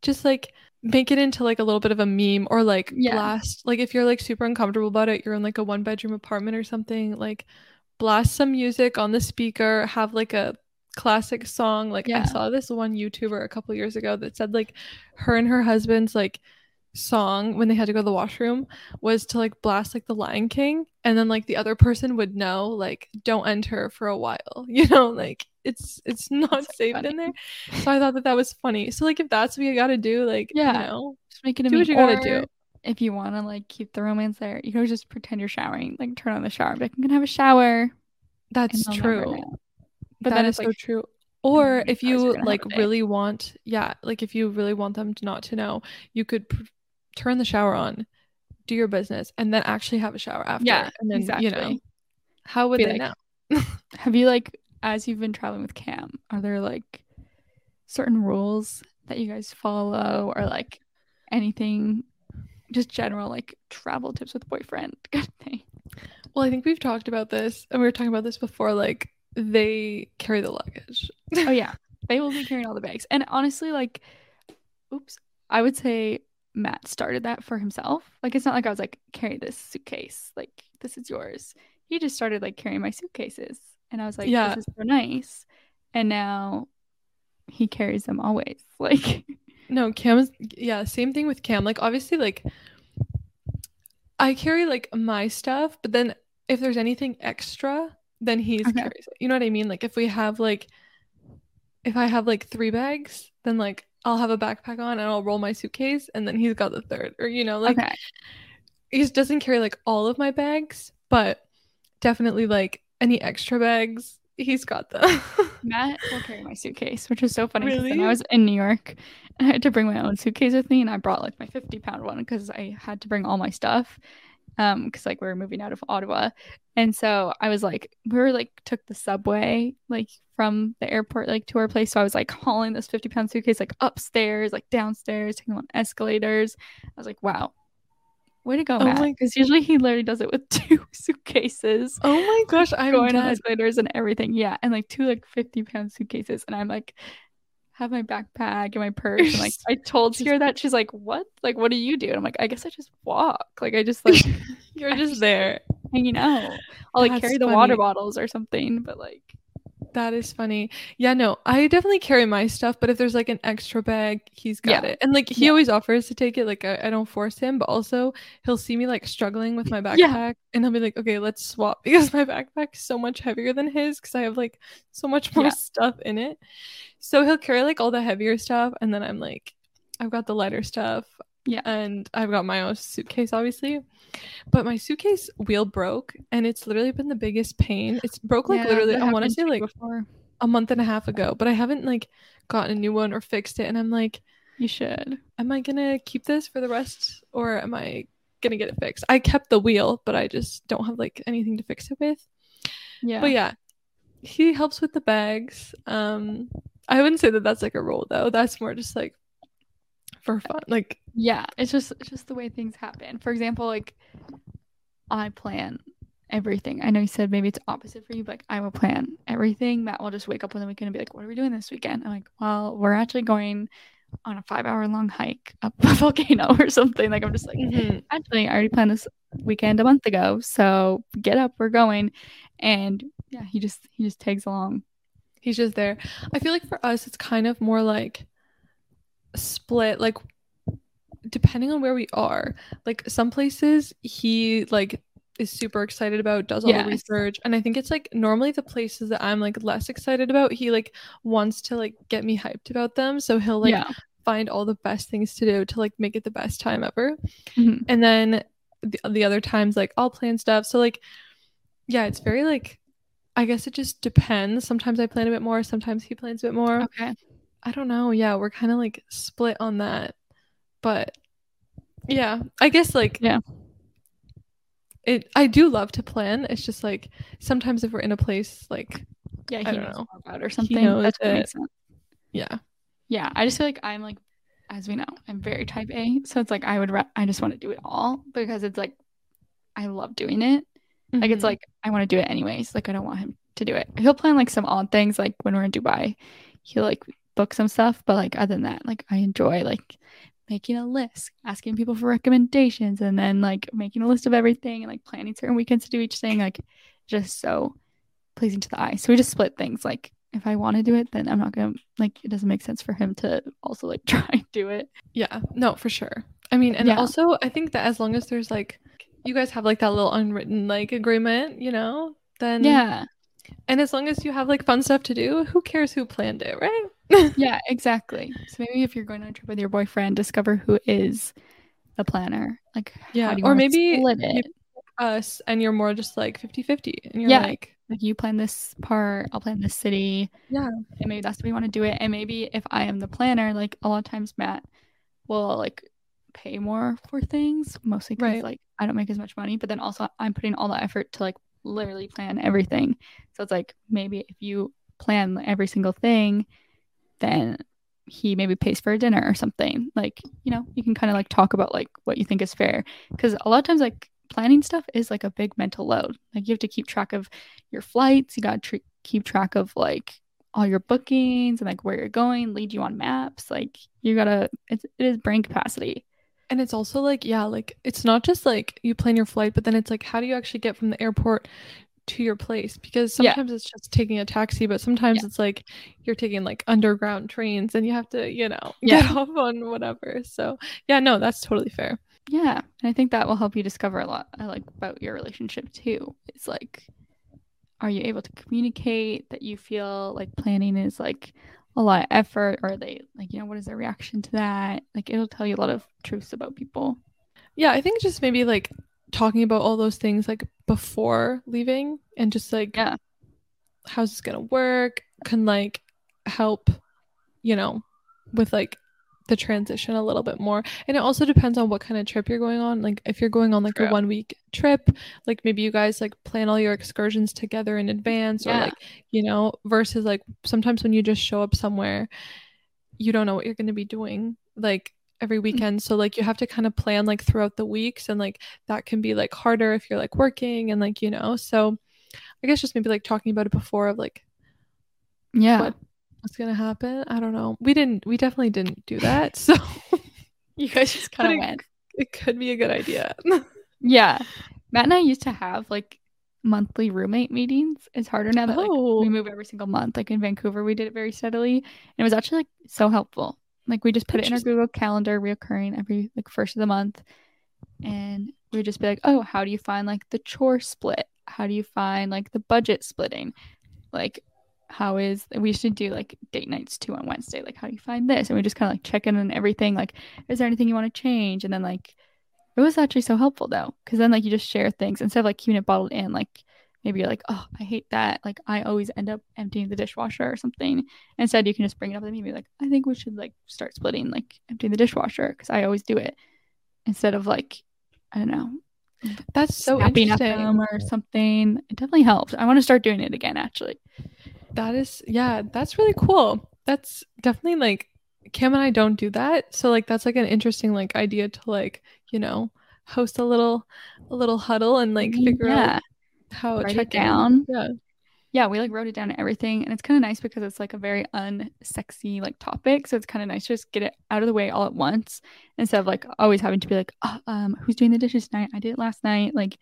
just like make it into like a little bit of a meme or like Yeah. blast like if you're like super uncomfortable about it, you're in like a one bedroom apartment or something, like blast some music on the speaker, have like a classic song. Like I saw this one YouTuber a couple years ago that said like her and her husband's like song when they had to go to the washroom was to like blast like the Lion King and then like the other person would know like don't enter for a while you know like it's it's not That's saved funny. in there so I thought that that was funny so like if that's what you got to do like Yeah. you know Just make it a Do what you gotta do. If you want to like keep the romance there, you can just pretend you're showering. Like turn on the shower. Be like, I'm gonna have a shower. that's true but that it's is so true or mm, if you're you like really want yeah like if you really want them to not to know you could pr- turn the shower on do your business and then actually have a shower after Yeah, and then exactly. you know how would Be they like, know Have you like as you've been traveling with Cam, are there like certain rules that you guys follow or like anything just general like travel tips with boyfriend kind of thing? Well, I think we've talked about this, and we were talking about this before. Like, they carry the luggage. Oh yeah. They will be carrying all the bags. And honestly, like oops, I would say Matt started that for himself. Like it's not like I was like, carry this suitcase. Like this is yours. He just started like carrying my suitcases. And I was like, Yeah. this is so nice. And now he carries them always. Like No, Cam's yeah, same thing with Cam. Like, obviously, like I carry like my stuff, but then if there's anything extra, then he's Okay. carries it. You know what I mean? Like, if we have like, if I have like three bags, then like I'll have a backpack on and I'll roll my suitcase, and then he's got the third, or you know, like okay. he just doesn't carry like all of my bags, but definitely like any extra bags, he's got them. Matt will carry my suitcase, which is so funny. Really? I was in New York and I had to bring my own suitcase with me, and I brought like my 50 pound one because I had to bring all my stuff. Um, because like we were moving out of Ottawa. And so I was like, we were like took the subway like from the airport like to our place. So I was like hauling this 50 pound suitcase like upstairs, like downstairs, taking on escalators. I was like, wow. Way to go, Oh Matt. my- Because usually he literally does it with two suitcases oh my gosh, I'm going on dead. escalators and everything. Yeah, and like two like fifty pound suitcases, and I'm like, have my backpack and my purse. And like, I told Sierra that she's like, what? Like, what do you do? And I'm like, I guess I just walk. Like, I just like You're just there. hanging out. I'll like That's carry the water bottles or something, but like, That is funny. Yeah, no, I definitely carry my stuff, but if there's like an extra bag, he's got Yeah. it. And like he Yeah. always offers to take it. Like I, I don't force him, but also he'll see me like struggling with my backpack Yeah. and he'll be like, okay, let's swap because my backpack's so much heavier than his because I have like so much more stuff in it. So he'll carry like all the heavier stuff and then I'm like, I've got the lighter stuff. Yeah. And I've got my own suitcase, obviously. But my suitcase wheel broke and it's literally been the biggest pain. It's broke like yeah, literally, I want to say like before. a month and a half ago, but I haven't like gotten a new one or fixed it. And I'm like, You should. am I gonna keep this for the rest or am I gonna get it fixed? I kept the wheel, but I just don't have like anything to fix it with. Yeah. But yeah, he helps with the bags. Um, I wouldn't say that that's like a role though. That's more just like for fun. Like yeah, it's just it's just the way things happen. For example, like I plan everything. I know you said maybe it's opposite for you, but like I will plan everything. Matt will just wake up on the weekend and be like, "What are we doing this weekend?" I'm like, "Well, we're actually going on a five hour long hike up a volcano or something." Like I'm just like, mhm. actually, I already planned this weekend a month ago, so get up, we're going. And yeah, he just he just tags along. he's just there. I feel like for us, it's kind of more like split. Like depending on where we are, like some places he like is super excited about, does all Yes. the research, and I think it's like normally the places that I'm like less excited about, he like wants to like get me hyped about them, so he'll like yeah, find all the best things to do to like make it the best time ever. Mhm. And then the, the other times like I'll plan stuff. So like yeah, it's very like I guess it just depends. Sometimes I plan a bit more, sometimes he plans a bit more. okay, I don't know. Yeah, we're kind of like split on that. But yeah, I guess like Yeah. It I do love to plan. It's just like sometimes if we're in a place like yeah, he I don't knows know. about or something. That's what makes sense. yeah. Yeah, I just feel like I'm like, as we know, I'm very type A. So it's like I would, ra- I just want to do it all because it's like, I love doing it. Like it's mm-hmm. like I want to do it anyways. Like I don't want him to do it. He'll plan like some odd things, like when we're in Dubai, he'll like book some stuff. But like other than that, like I enjoy like making a list, asking people for recommendations, and then like making a list of everything and like planning certain weekends to do each thing. Like just so pleasing to the eye. So we just split things. Like if I want to do it, then I'm not gonna like it doesn't make sense for him to also like try and do it. Yeah, no, for sure. I mean, and Yeah. also I think that as long as there's like you guys have like that little unwritten like agreement, you know, then Yeah. And as long as you have like fun stuff to do, who cares who planned it, right? Yeah, exactly. So maybe if you're going on a trip with your boyfriend, discover who is the planner. Like, Yeah, how do you or maybe split it? Us and you're more just like 50-50 and you're Yeah. like, Like, you plan this part, I'll plan this city, yeah, and maybe that's the way you want to do it. And maybe if I am the planner, like a lot of times Matt will like pay more for things, mostly because Right. like I don't make as much money, but then also I'm putting all the effort to like literally plan everything. So it's like maybe if you plan every single thing, then he maybe pays for a dinner or something. Like, you know, you can kind of like talk about like what you think is fair. Because a lot of times, like planning stuff is like a big mental load. Like, you have to keep track of your flights, you got to tr- keep track of like all your bookings and like where you're going, lead you on maps. Like, you gotta, it's, it is brain capacity. And it's also like, yeah, like it's not just like you plan your flight, but then it's like, how do you actually get from the airport to your place? Because Yeah. sometimes it's just taking a taxi, but sometimes it's like you're taking like underground trains and you have to, you know, get off on whatever. So, yeah, no, that's totally fair. Yeah. And I think that will help you discover a lot I like about your relationship too. It's like, are you able to communicate that you feel like planning is like a lot of effort? Or are they like, you know, what is their reaction to that? Like, it'll tell you a lot of truths about people. Yeah, I think just maybe like talking about all those things like before leaving and just like, Yeah. how's this gonna work can like help, you know, with like the transition a little bit more. And it also depends on what kind of trip you're going on. Like if you're going on like a one week trip, like maybe you guys like plan all your excursions together in advance or Yeah. like, you know, versus like sometimes when you just show up somewhere, you don't know what you're gonna be doing like every mm-hmm. weekend. So like you have to kind of plan like throughout the weeks and like that can be like harder if you're like working and like, you know. So I guess just maybe like talking about it before of like Yeah. What? what's gonna happen. I don't know. We didn't we definitely didn't do that. So You guys just kind of went. it could be a good idea. Yeah. Matt and I used to have like monthly roommate meetings. It's harder now that like Oh. we move every single month. Like in Vancouver, we did it very steadily. And it was actually like so helpful. Like we just put it in our Google Calendar reoccurring every like first of the month. And we just be like, oh, how do you find like the chore split? How do you find like the budget splitting? Like how is we used to do like date nights too on Wednesday. Like how do you find this? And we just kind of like check in on everything. Like, is there anything you want to change? And then like it was actually so helpful though, because then like you just share things instead of like keeping it bottled in. Like maybe you're like, oh, I hate that. Like I always end up emptying the dishwasher or something. Instead, you can just bring it up with me and be like, I think we should like start splitting like emptying the dishwasher because I always do it instead of like, I don't know, That's so interesting. or something. It definitely helps. I want to start doing it again actually. That is, yeah, that's really cool. That's definitely like Cam and I don't do that. So like that's like an interesting like idea to like, you know, host a little a little huddle and like mm, figure yeah. out how it down. Yeah. Yeah, we like wrote it down and everything. And it's kind of nice because it's like a very unsexy like topic. So it's kind of nice to just get it out of the way all at once instead of like always having to be like, oh, um, who's doing the dishes tonight? I did it last night. Like,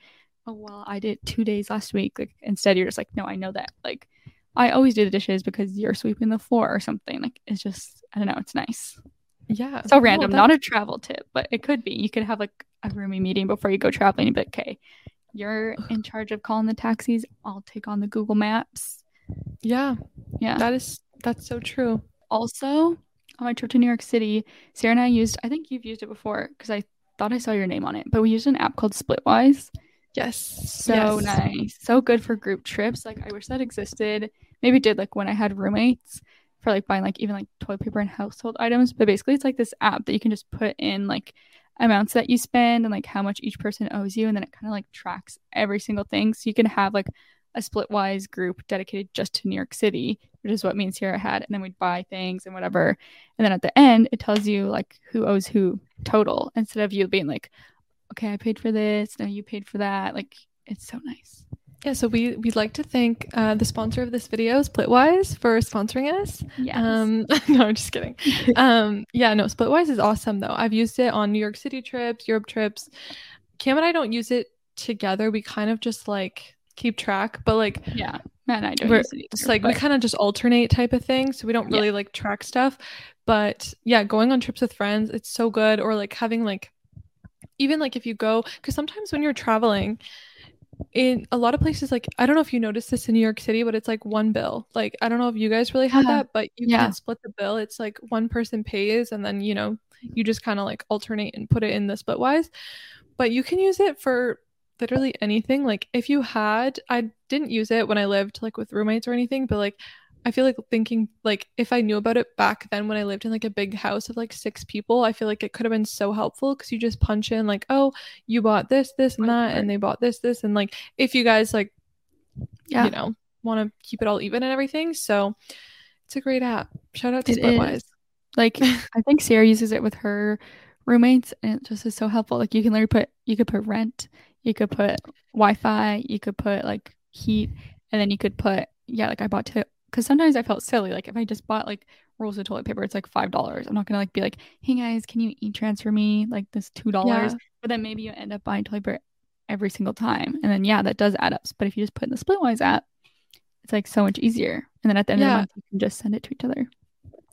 oh well, I did it two days last week. Like instead you're just like, no, I know that. Like I always do the dishes because you're sweeping the floor or something. Like it's just I don't know, it's nice. Yeah. So random, that- not a travel tip, but it could be. You could have like a roomy meeting before you go traveling and be like, okay, you're in charge of calling the taxis. I'll take on the Google Maps. yeah. Yeah. That is that's so true. also, on my trip to New York City, Sierra and I used, I think you've used it before because I thought I saw your name on it, but we used an app called Splitwise. Yes. So Yes. nice. So good for group trips. Like, I wish that existed. Maybe did like when I had roommates for like buying like even like toilet paper and household items. But basically, it's like this app that you can just put in like amounts that you spend and like how much each person owes you. And then it kind of like tracks every single thing. So you can have like a splitwise group dedicated just to New York City, which is what me and Sierra had. And then we'd buy things and whatever. And then at the end, it tells you like who owes who total instead of you being like, okay, I paid for this. No, you paid for that. Like, it's so nice. Yeah, so we we'd like to thank uh, the sponsor of this video, Splitwise, for sponsoring us. Yes. Um, no, I'm just kidding. um, yeah, no, Splitwise is awesome though. I've used it on New York City trips, Europe trips. Cam and I don't use it together. We kind of just like keep track, but like yeah. Matt and I don't we're use it it's either, like we kind of just alternate type of thing. So we don't Yeah. really like track stuff. But yeah, going on trips with friends, it's so good. Or like having like even like if you go because sometimes when you're traveling in a lot of places like i don't know if you noticed this in new york city but it's like one bill like i don't know if you guys really have Yeah. that but you Yeah. can't split the bill it's like one person pays and then you know you just kind of like alternate and put it in the splitwise but you can use it for literally anything like if you had i didn't use it when i lived like with roommates or anything but like i feel like thinking like if i knew about it back then when i lived in like a big house of like six people i feel like it could have been so helpful because you just punch in like oh you bought this this and that and they bought this this and like if you guys like Yeah. you know want to keep it all even and everything so it's a great app shout out to It is. splitwise like I think Sarah uses it with her roommates and it just is so helpful. Like you can literally put you could put rent, you could put Wi-Fi, you could put like heat, and then you could put yeah, like I bought to because sometimes I felt silly. Like if I just bought like rolls of toilet paper, it's like five dollars. I'm not gonna like be like, hey guys, can you e-transfer me like this two dollars? Yeah. But then maybe you end up buying toilet paper every single time. And then yeah, that does add up. But if you just put in the Splitwise app, it's like so much easier. And then at the end of the month you can just send it to each other.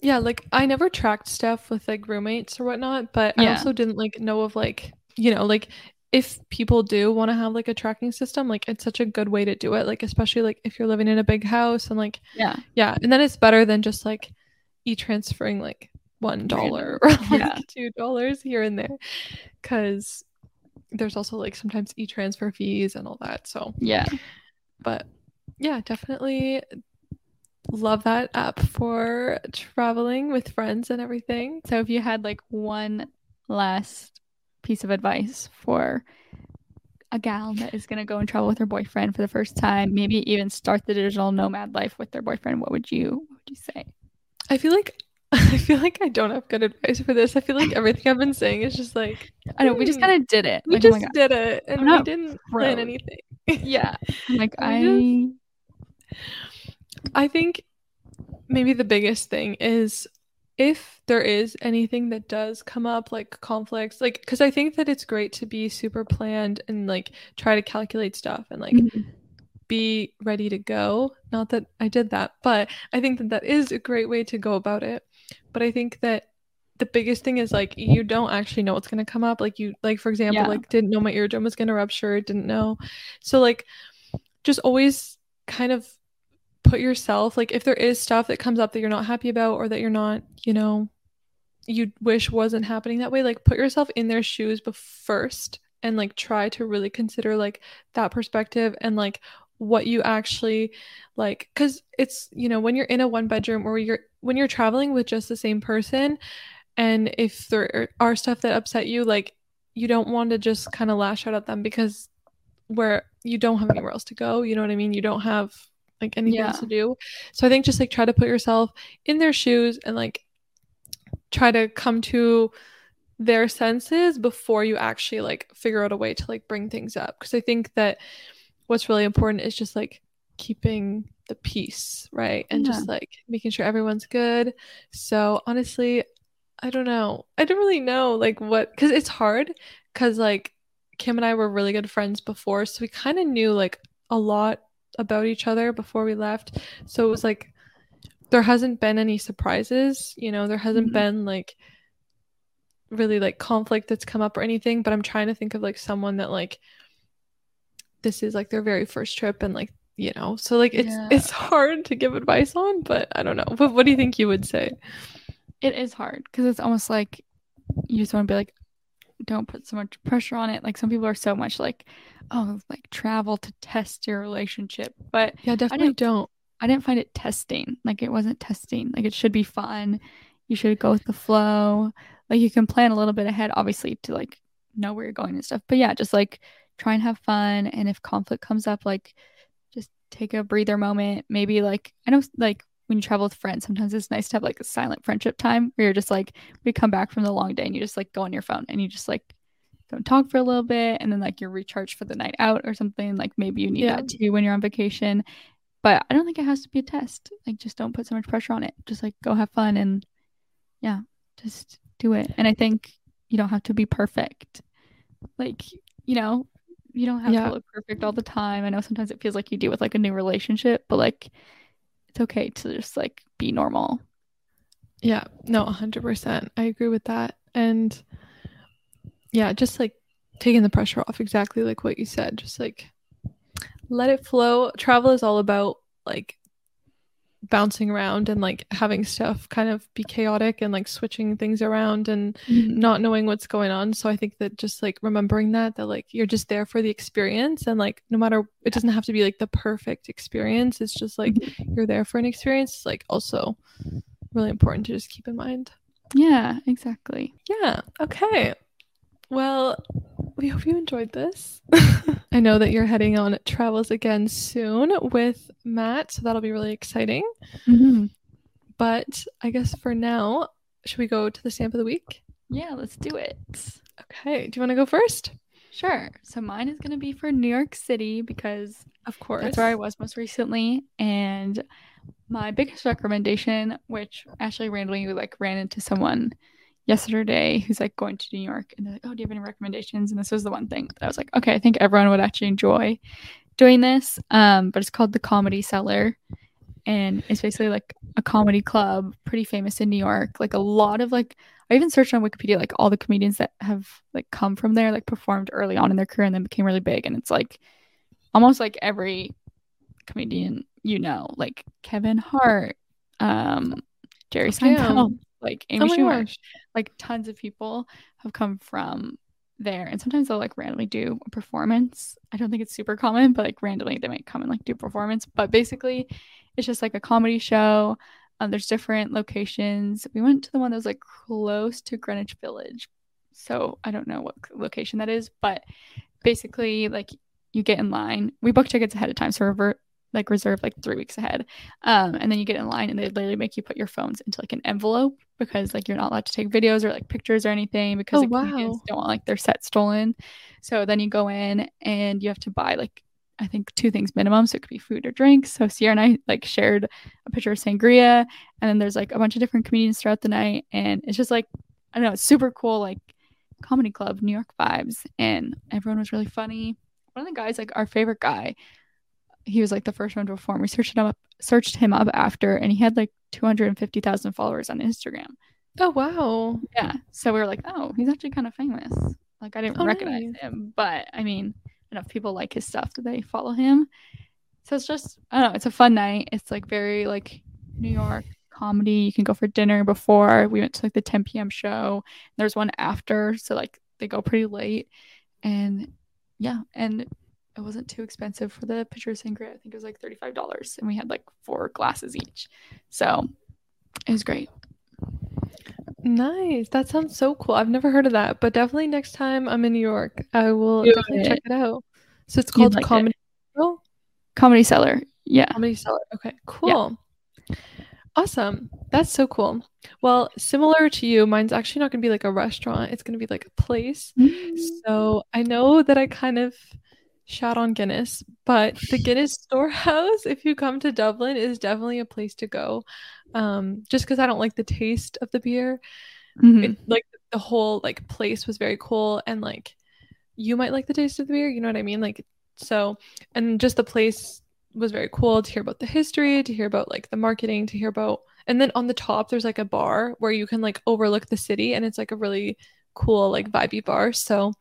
yeah like i never tracked stuff with like roommates or whatnot but i also didn't like know of like you know like if people do want to have like a tracking system like it's such a good way to do it like especially like if you're living in a big house and like Yeah. yeah and then it's better than just like e-transferring like one dollar or like Yeah. two dollars here and there because there's also like sometimes e-transfer fees and all that so Yeah. but yeah definitely love that app for traveling with friends and everything So if you had like one last piece of advice for a gal that is gonna go and travel with her boyfriend for the first time, maybe even start the digital nomad life with their boyfriend, what would you what would you say? i feel like i feel like i don't have good advice for this i feel like everything i've been saying is just like I know we just hmm, kind of did it. we Like, oh just God. did it and we didn't plan anything yeah. I'm like I I think maybe the biggest thing is if there is anything that does come up like conflicts like because i think that it's great to be super planned and like try to calculate stuff and like Mhm. be ready to go not that i did that but i think that that is a great way to go about it but i think that the biggest thing is like you don't actually know what's going to come up like you like for example Yeah. like didn't know my eardrum was going to rupture didn't know so like just always kind of put yourself like if there is stuff that comes up that you're not happy about or that you're not you know you wish wasn't happening that way like put yourself in their shoes but first and like try to really consider like that perspective and like what you actually like cuz it's you know when you're in a one bedroom or you're when you're traveling with just the same person and if there are- are stuff that upset you like you don't want to just kind of lash out at them because where you don't have anywhere else to go, you know what I mean? You don't have like anything Yeah. else to do. So I think just like try to put yourself in their shoes and like try to come to their senses before you actually like figure out a way to like bring things up because I think that what's really important is just like keeping the peace, right? And Yeah. just like making sure everyone's good. So honestly, I don't know. I don't really know like what cuz it's hard cuz like Kim and I were really good friends before, so we kind of knew like a lot about each other before we left. So it was like there hasn't been any surprises, you know, there hasn't Mhm. been like really like conflict that's come up or anything, but I'm trying to think of like someone that like this is like their very first trip and like, you know, so like it's Yeah. it's hard to give advice on, but I don't know. What what do you think you would say? It is hard because it's almost like you just want to be like, don't put so much pressure on it. Like some people are so much like, oh, like travel to test your relationship. But Yeah, definitely didn't- don't. I didn't find it testing. Like it wasn't testing. Like it should be fun. You should go with the flow. Like you can plan a little bit ahead, obviously, to like know where you're going and stuff. But yeah, just like try and have fun. And if conflict comes up, like just take a breather moment. Maybe like I know like when you travel with friends, sometimes it's nice to have like a silent friendship time where you're just like we come back from the long day and you just like go on your phone and you just like don't talk for a little bit and then like you're recharged for the night out or something. Like maybe you need Yeah. that too when you're on vacation. But I don't think it has to be a test. Like just don't put so much pressure on it. Just like go have fun and yeah, just do it. And I think you don't have to be perfect. Like, you know, you don't have Yeah. to look perfect all the time. I know sometimes it feels like you do with like a new relationship, but like it's okay to just like be normal. Yeah, no, 100%. I agree with that. And yeah, just like taking the pressure off, exactly like what you said. Just like let it flow. Travel is all about like bouncing around and like having stuff kind of be chaotic and like switching things around and mm-hmm. not knowing what's going on. So I think that just like remembering that that like you're just there for the experience and like no matter it doesn't have to be like the perfect experience. It's just like mm-hmm. you're there for an experience. It's, like also really important to just keep in mind. Yeah, exactly. Yeah. Okay. Well, we hope you enjoyed this. I know that you're heading on travels again soon with Matt, so that'll be really exciting. Mm-hmm. But I guess for now, should we go to the stamp of the week? Yeah, let's do it. Okay. Do you want to go first? Sure. So mine is going to be for New York City because Of course. That's where I was most recently. And my biggest recommendation, which actually randomly like ran into someone yesterday who's like going to New York and they're like, Oh, do you have any recommendations? And this was the one thing that I was like, okay, I think everyone would actually enjoy doing this. Um, but it's called the Comedy Cellar. And it's basically like a comedy club, pretty famous in New York. Like a lot of like I even searched on Wikipedia like all the comedians that have like come from there, like performed early on in their career and then became really big. And it's like almost like every comedian you know, like Kevin Hart, um, Jerry Seinfeld, like Amy oh Schumer, gosh. like tons of people have come from there. And sometimes they'll like randomly do a performance. I don't think it's super common, but like randomly they might come and like do a performance. But basically, it's just like a comedy show. Um, there's different locations. We went to the one that was like close to Greenwich Village. So I don't know what location that is, but basically, like you get in line. We book tickets ahead of time, so we're like reserve like three weeks ahead. Um, and then you get in line, and they literally make you put your phones into like an envelope because like you're not allowed to take videos or like pictures or anything because Oh, comedians wow. don't want like their set stolen. So then you go in and you have to buy like I think two things minimum. So it could be food or drinks. So Sierra and I like shared a picture of sangria, and then there's like a bunch of different comedians throughout the night, and it's just like I don't know, it's super cool, like comedy club, New York vibes, and everyone was really funny. One of the guys, like our favorite guy, he was like the first one to perform. We searched him up, searched him up after, and he had like two hundred and fifty thousand followers on Instagram. Oh wow. Yeah, so we were like, oh, he's actually kind of famous. Like I didn't Oh, recognize nice. him, but I mean, enough people like his stuff that they follow him. So it's just I don't know, it's a fun night. It's like very like New York comedy. You can go for dinner before. We went to like the 10 p.m. show. There's one after, so like they go pretty late. And yeah, and it wasn't too expensive for the pitcher of sangria. I think it was like $35 and we had like four glasses each. So it was great. Nice. That sounds so cool. I've never heard of that, but definitely next time I'm in New York, I will Do definitely it. check it out. So it's called like. Comedy Central? Comedy Cellar. Yeah. Comedy Cellar. Okay, cool. Awesome. That's so cool. Well, similar to you, mine's actually not going to be like a restaurant. It's going to be like a place. Mm. So I know that I kind of shout on Guinness, but the Guinness Storehouse, if you come to Dublin, is definitely a place to go. Um, just because I don't like the taste of the beer. Mhm. It, like the whole like place was very cool, and like you might like the taste of the beer. You know what I mean? Like so, and just the place was very cool to hear about the history, to hear about like the marketing, to hear about, and then on the top there's like a bar where you can like overlook the city, and it's like a really cool like vibey bar. So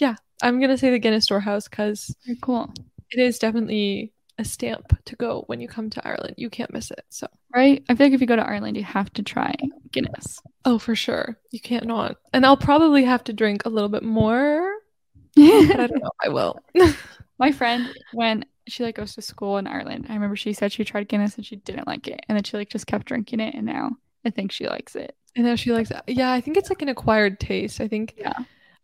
yeah, I'm gonna say the Guinness Storehouse because cool. it is definitely a stamp to go when you come to Ireland. You can't miss it. So Right? I feel like if you go to Ireland, you have to try Guinness. oh, for sure, you can't not. And I'll probably have to drink a little bit more, I don't know. I will. My friend, when she like goes to school in Ireland, I remember she said she tried Guinness and she didn't like it, and then she like just kept drinking it, and now I think she likes it. And now she likes it. Yeah, I think it's like an acquired taste. I think Yeah.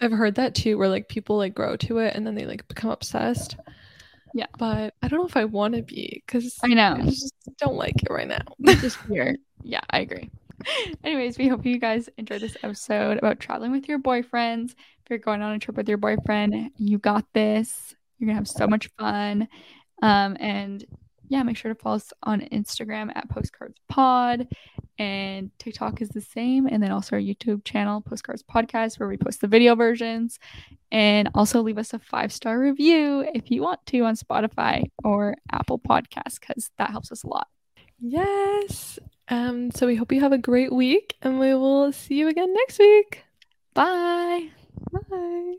I've heard that too, where like people like grow to it and then they like become obsessed. Yeah. But I don't know if I want to be because I know. I just don't like it right now. It's just weird. Yeah, I agree. Anyways, we hope you guys enjoyed this episode about traveling with your boyfriends. If you're going on a trip with your boyfriend, you got this. You're gonna have so much fun. Um, and yeah, make sure to follow us on Instagram at Postcards Pod, and TikTok is the same. And then also our YouTube channel, Postcards Podcast, where we post the video versions. And also leave us a five star review if you want to on Spotify or Apple Podcasts, because that helps us a lot. yes. Um. So we hope you have a great week, and we will see you again next week. Bye. Bye.